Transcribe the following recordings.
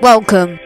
Welcome.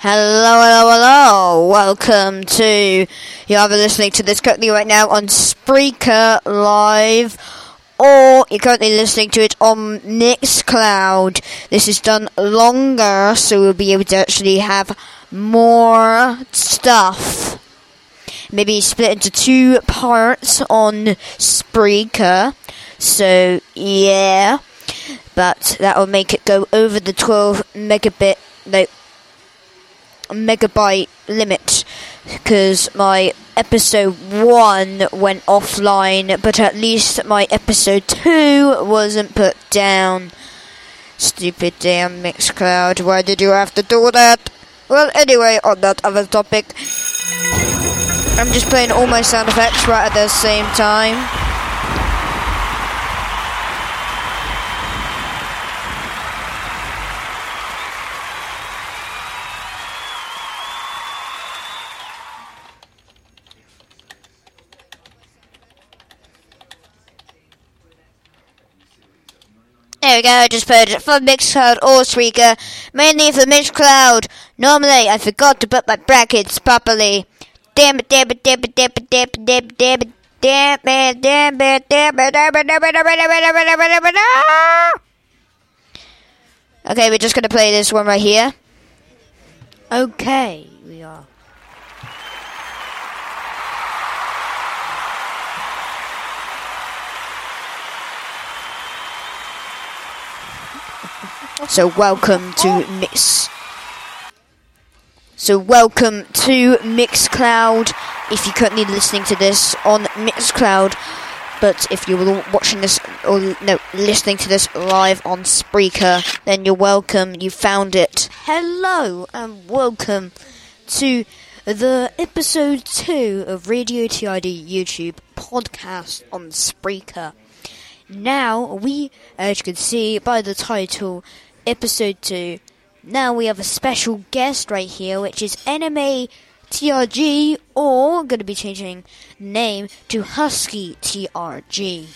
Hello, hello, hello. Welcome to you're either listening to this currently right now on Spreaker Live or you're currently listening to it on Mixcloud. This is done longer so we'll be able to actually have more stuff. Maybe split into two parts on Spreaker. So yeah. but that will make it go over the 12 megabit no megabyte limit because my episode 1 went offline but at least my episode 2 wasn't put down. Stupid damn mixcloud why did you have to do that? Well anyway on that other topic I'm just playing all my sound effects right at the same time There we go, I just put it for Mixcloud or Spreaker, mainly for Mixcloud. Normally, I forgot to put my brackets properly. Damn it, damn it, damn it, damn it, damn it, damn it, damn it, damn it, damn it, damn it, damn it, damn it, damn it, damn it, damn it, damn it, Okay, we're just gonna play this one right here. Okay, we are. So welcome to Mix. So welcome to Mixcloud. If you're currently listening to this on Mixcloud, but if you're watching this or no listening to this live on Spreaker, then you're welcome. You found it. Hello and welcome to the episode two of Radio TID YouTube podcast on Spreaker. Now we, as you can see by the title, episode 2. Now we have a special guest right here, which is Anime TRG, or going to be changing name to Husky TRG.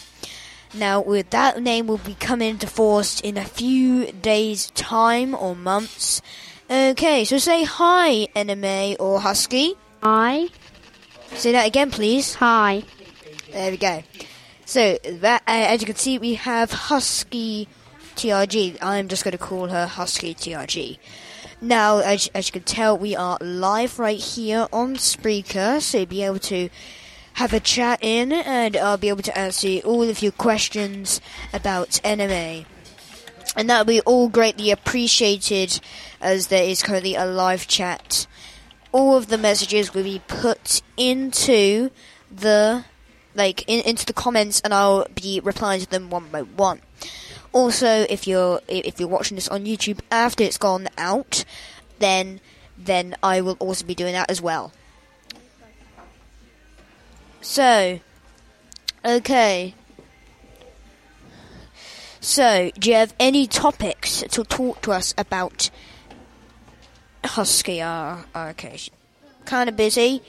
Now, with that name will be coming into force in a few days' time or months. Okay, so say hi, Anime or Husky. Hi. Say that again, please. Hi. There we go. So, that, uh, as you can see, we have Husky TRG. I'm just going to call her Husky TRG. Now, as, as you can tell, we are live right here on Spreaker, so you'll be able to have a chat in, and I'll be able to answer all of your questions about anime. And that will be all greatly appreciated, as there is currently a live chat. All of the messages will be put into the like in, into the comments, and I'll be replying to them one by one. Also, if you're if you're watching this on YouTube after it's gone out, then then I will also be doing that as well. So, okay. So, do you have any topics to talk to us about? Husky, uh, okay, kind of busy,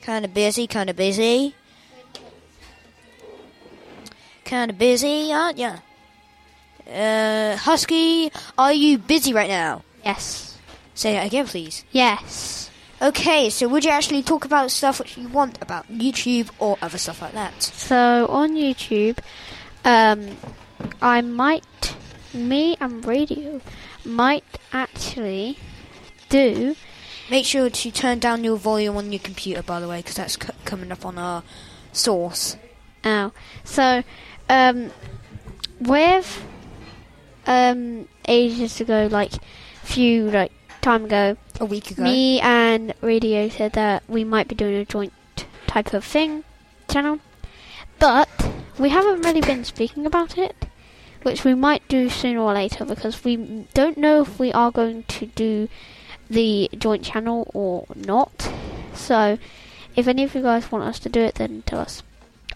kind of busy, kind of busy, kind of busy, aren't you? Uh, Husky, are you busy right now? Yes. Say that again, please. Yes. Okay, so would you actually talk about stuff which you want about YouTube or other stuff like that? So on YouTube, um, I might, me and radio, might actually do. Make sure to turn down your volume on your computer, by the way, because that's c- coming up on our source. Oh, so um, with um ages ago, like few like time ago, A week ago. me and radio said that we might be doing a joint type of thing channel, but we haven't really been speaking about it, which we might do sooner or later because we don't know if we are going to do the joint channel or not. So, if any of you guys want us to do it, then tell us.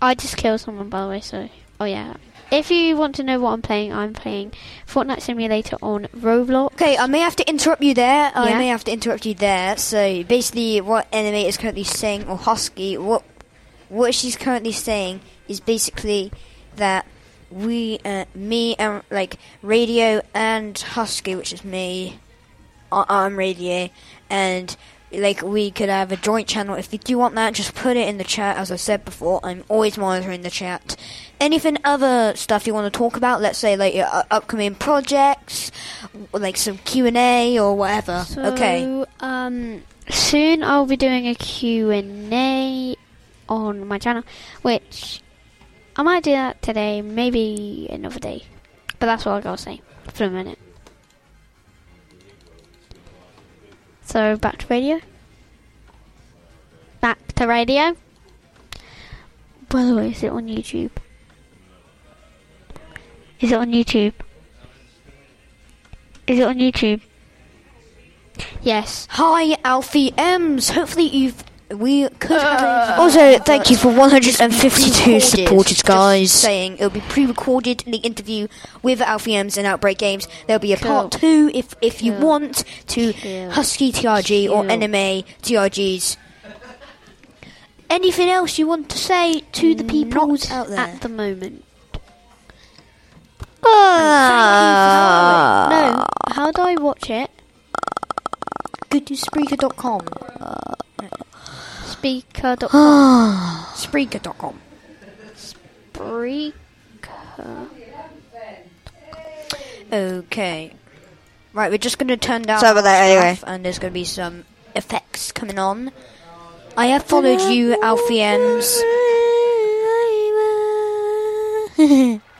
I just killed someone, by the way. So, oh yeah. If you want to know what I'm playing, I'm playing Fortnite Simulator on Roblox. Okay, I may have to interrupt you there. I may have to interrupt you there. So basically, what Anime is currently saying, or Husky, what what she's currently saying is basically that we, uh, me and like Radio and Husky, which is me, I- I'm Radio, and like we could have a joint channel. If you do want that, just put it in the chat. As I said before, I'm always monitoring the chat. Anything other stuff you want to talk about? Let's say like your uh, upcoming projects, like some Q and A or whatever. So, okay. Um, soon I'll be doing a Q&A on my channel, which I might do that today, maybe another day. But that's all I gotta say for a minute. So back to radio. Back to radio. By the way, is it on YouTube? Is it on YouTube? Is it on YouTube? Yes. Hi, Alfie M's. Hopefully you've. We could have. Also, thank you for 152 supporters, guys. Saying, it'll be pre-recorded in the interview with Alfie M's and Outbreak Games. There'll be a part two if if you want to Cool. Husky TRG or. NMA TRGs. Anything else you want to say to the people Not out there? at the moment. Ah. No. How do I watch it? Go to Spreaker.com. Speaker.com. Spreaker.com. Spreaker. Okay. Right, we're just going to turn down Sorry about that, anyway. stuff and there's going to be some effects coming on. I have followed you, Alfie M's.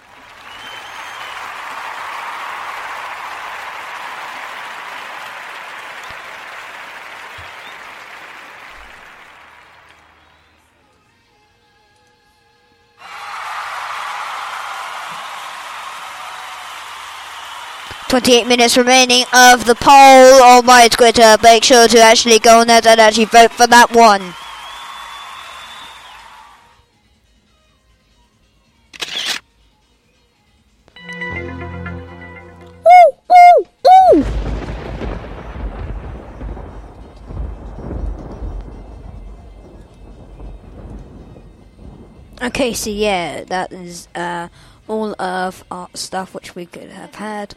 Twenty-eight minutes remaining of the poll on my Twitter. Make sure to actually go on there and actually vote for that one. Okay, so yeah, that is uh, all of our stuff which we could have had.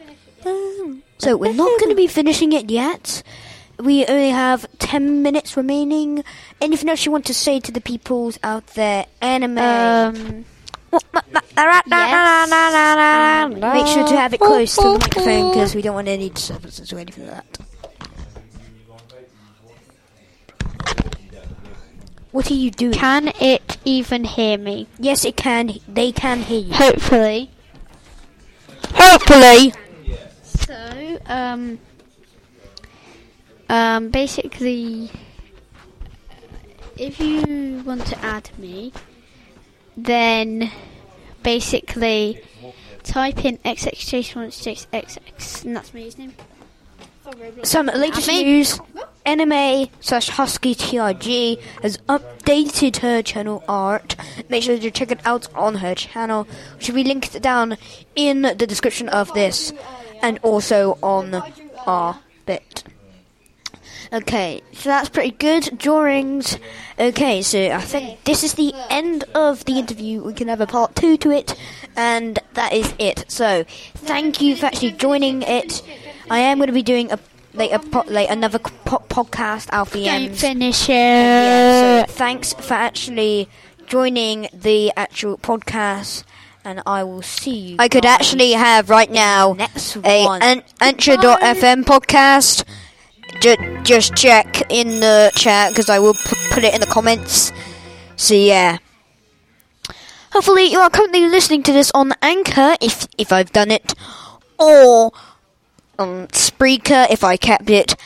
So we're not going to be finishing it yet. We only have ten minutes remaining. Anything else you want to say to the people out there? Anime. Um. Make sure to have it close to the microphone because we don't want any disturbances or anything like that. What are you doing? Can it even hear me? yes, it can. They can hear you. Hopefully. Hopefully. Um, um, basically, if you want to add me, then basically type in xxj16xx, and that's my username. Some latest news. Anime slash Husky TRG has updated her channel art. Make sure to check it out on her channel, which will be linked down in the description of this, and also on our bit. Okay, so that's pretty good. Drawings. Okay, so I think this is the end of the interview. We can have a part two to it, and that is it. So, thank you for actually joining it. I am going to be doing a like a po- like another po- podcast, Alfie Don't M's. finish it. Yeah, so thanks for actually joining the actual podcast, and I will see you. I could actually have right now next a an Anchor.fm podcast. Just, just check in the chat because I will p- put it in the comments. So yeah, Hopefully, you are currently listening to this on Anchor, if if I've done it, or on Spreaker, if I kept it,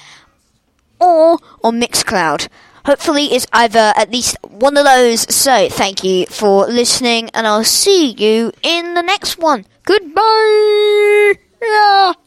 or on Mixcloud. Hopefully, it's either at least one of those. So, thank you for listening, and I'll see you in the next one. Goodbye. Yeah.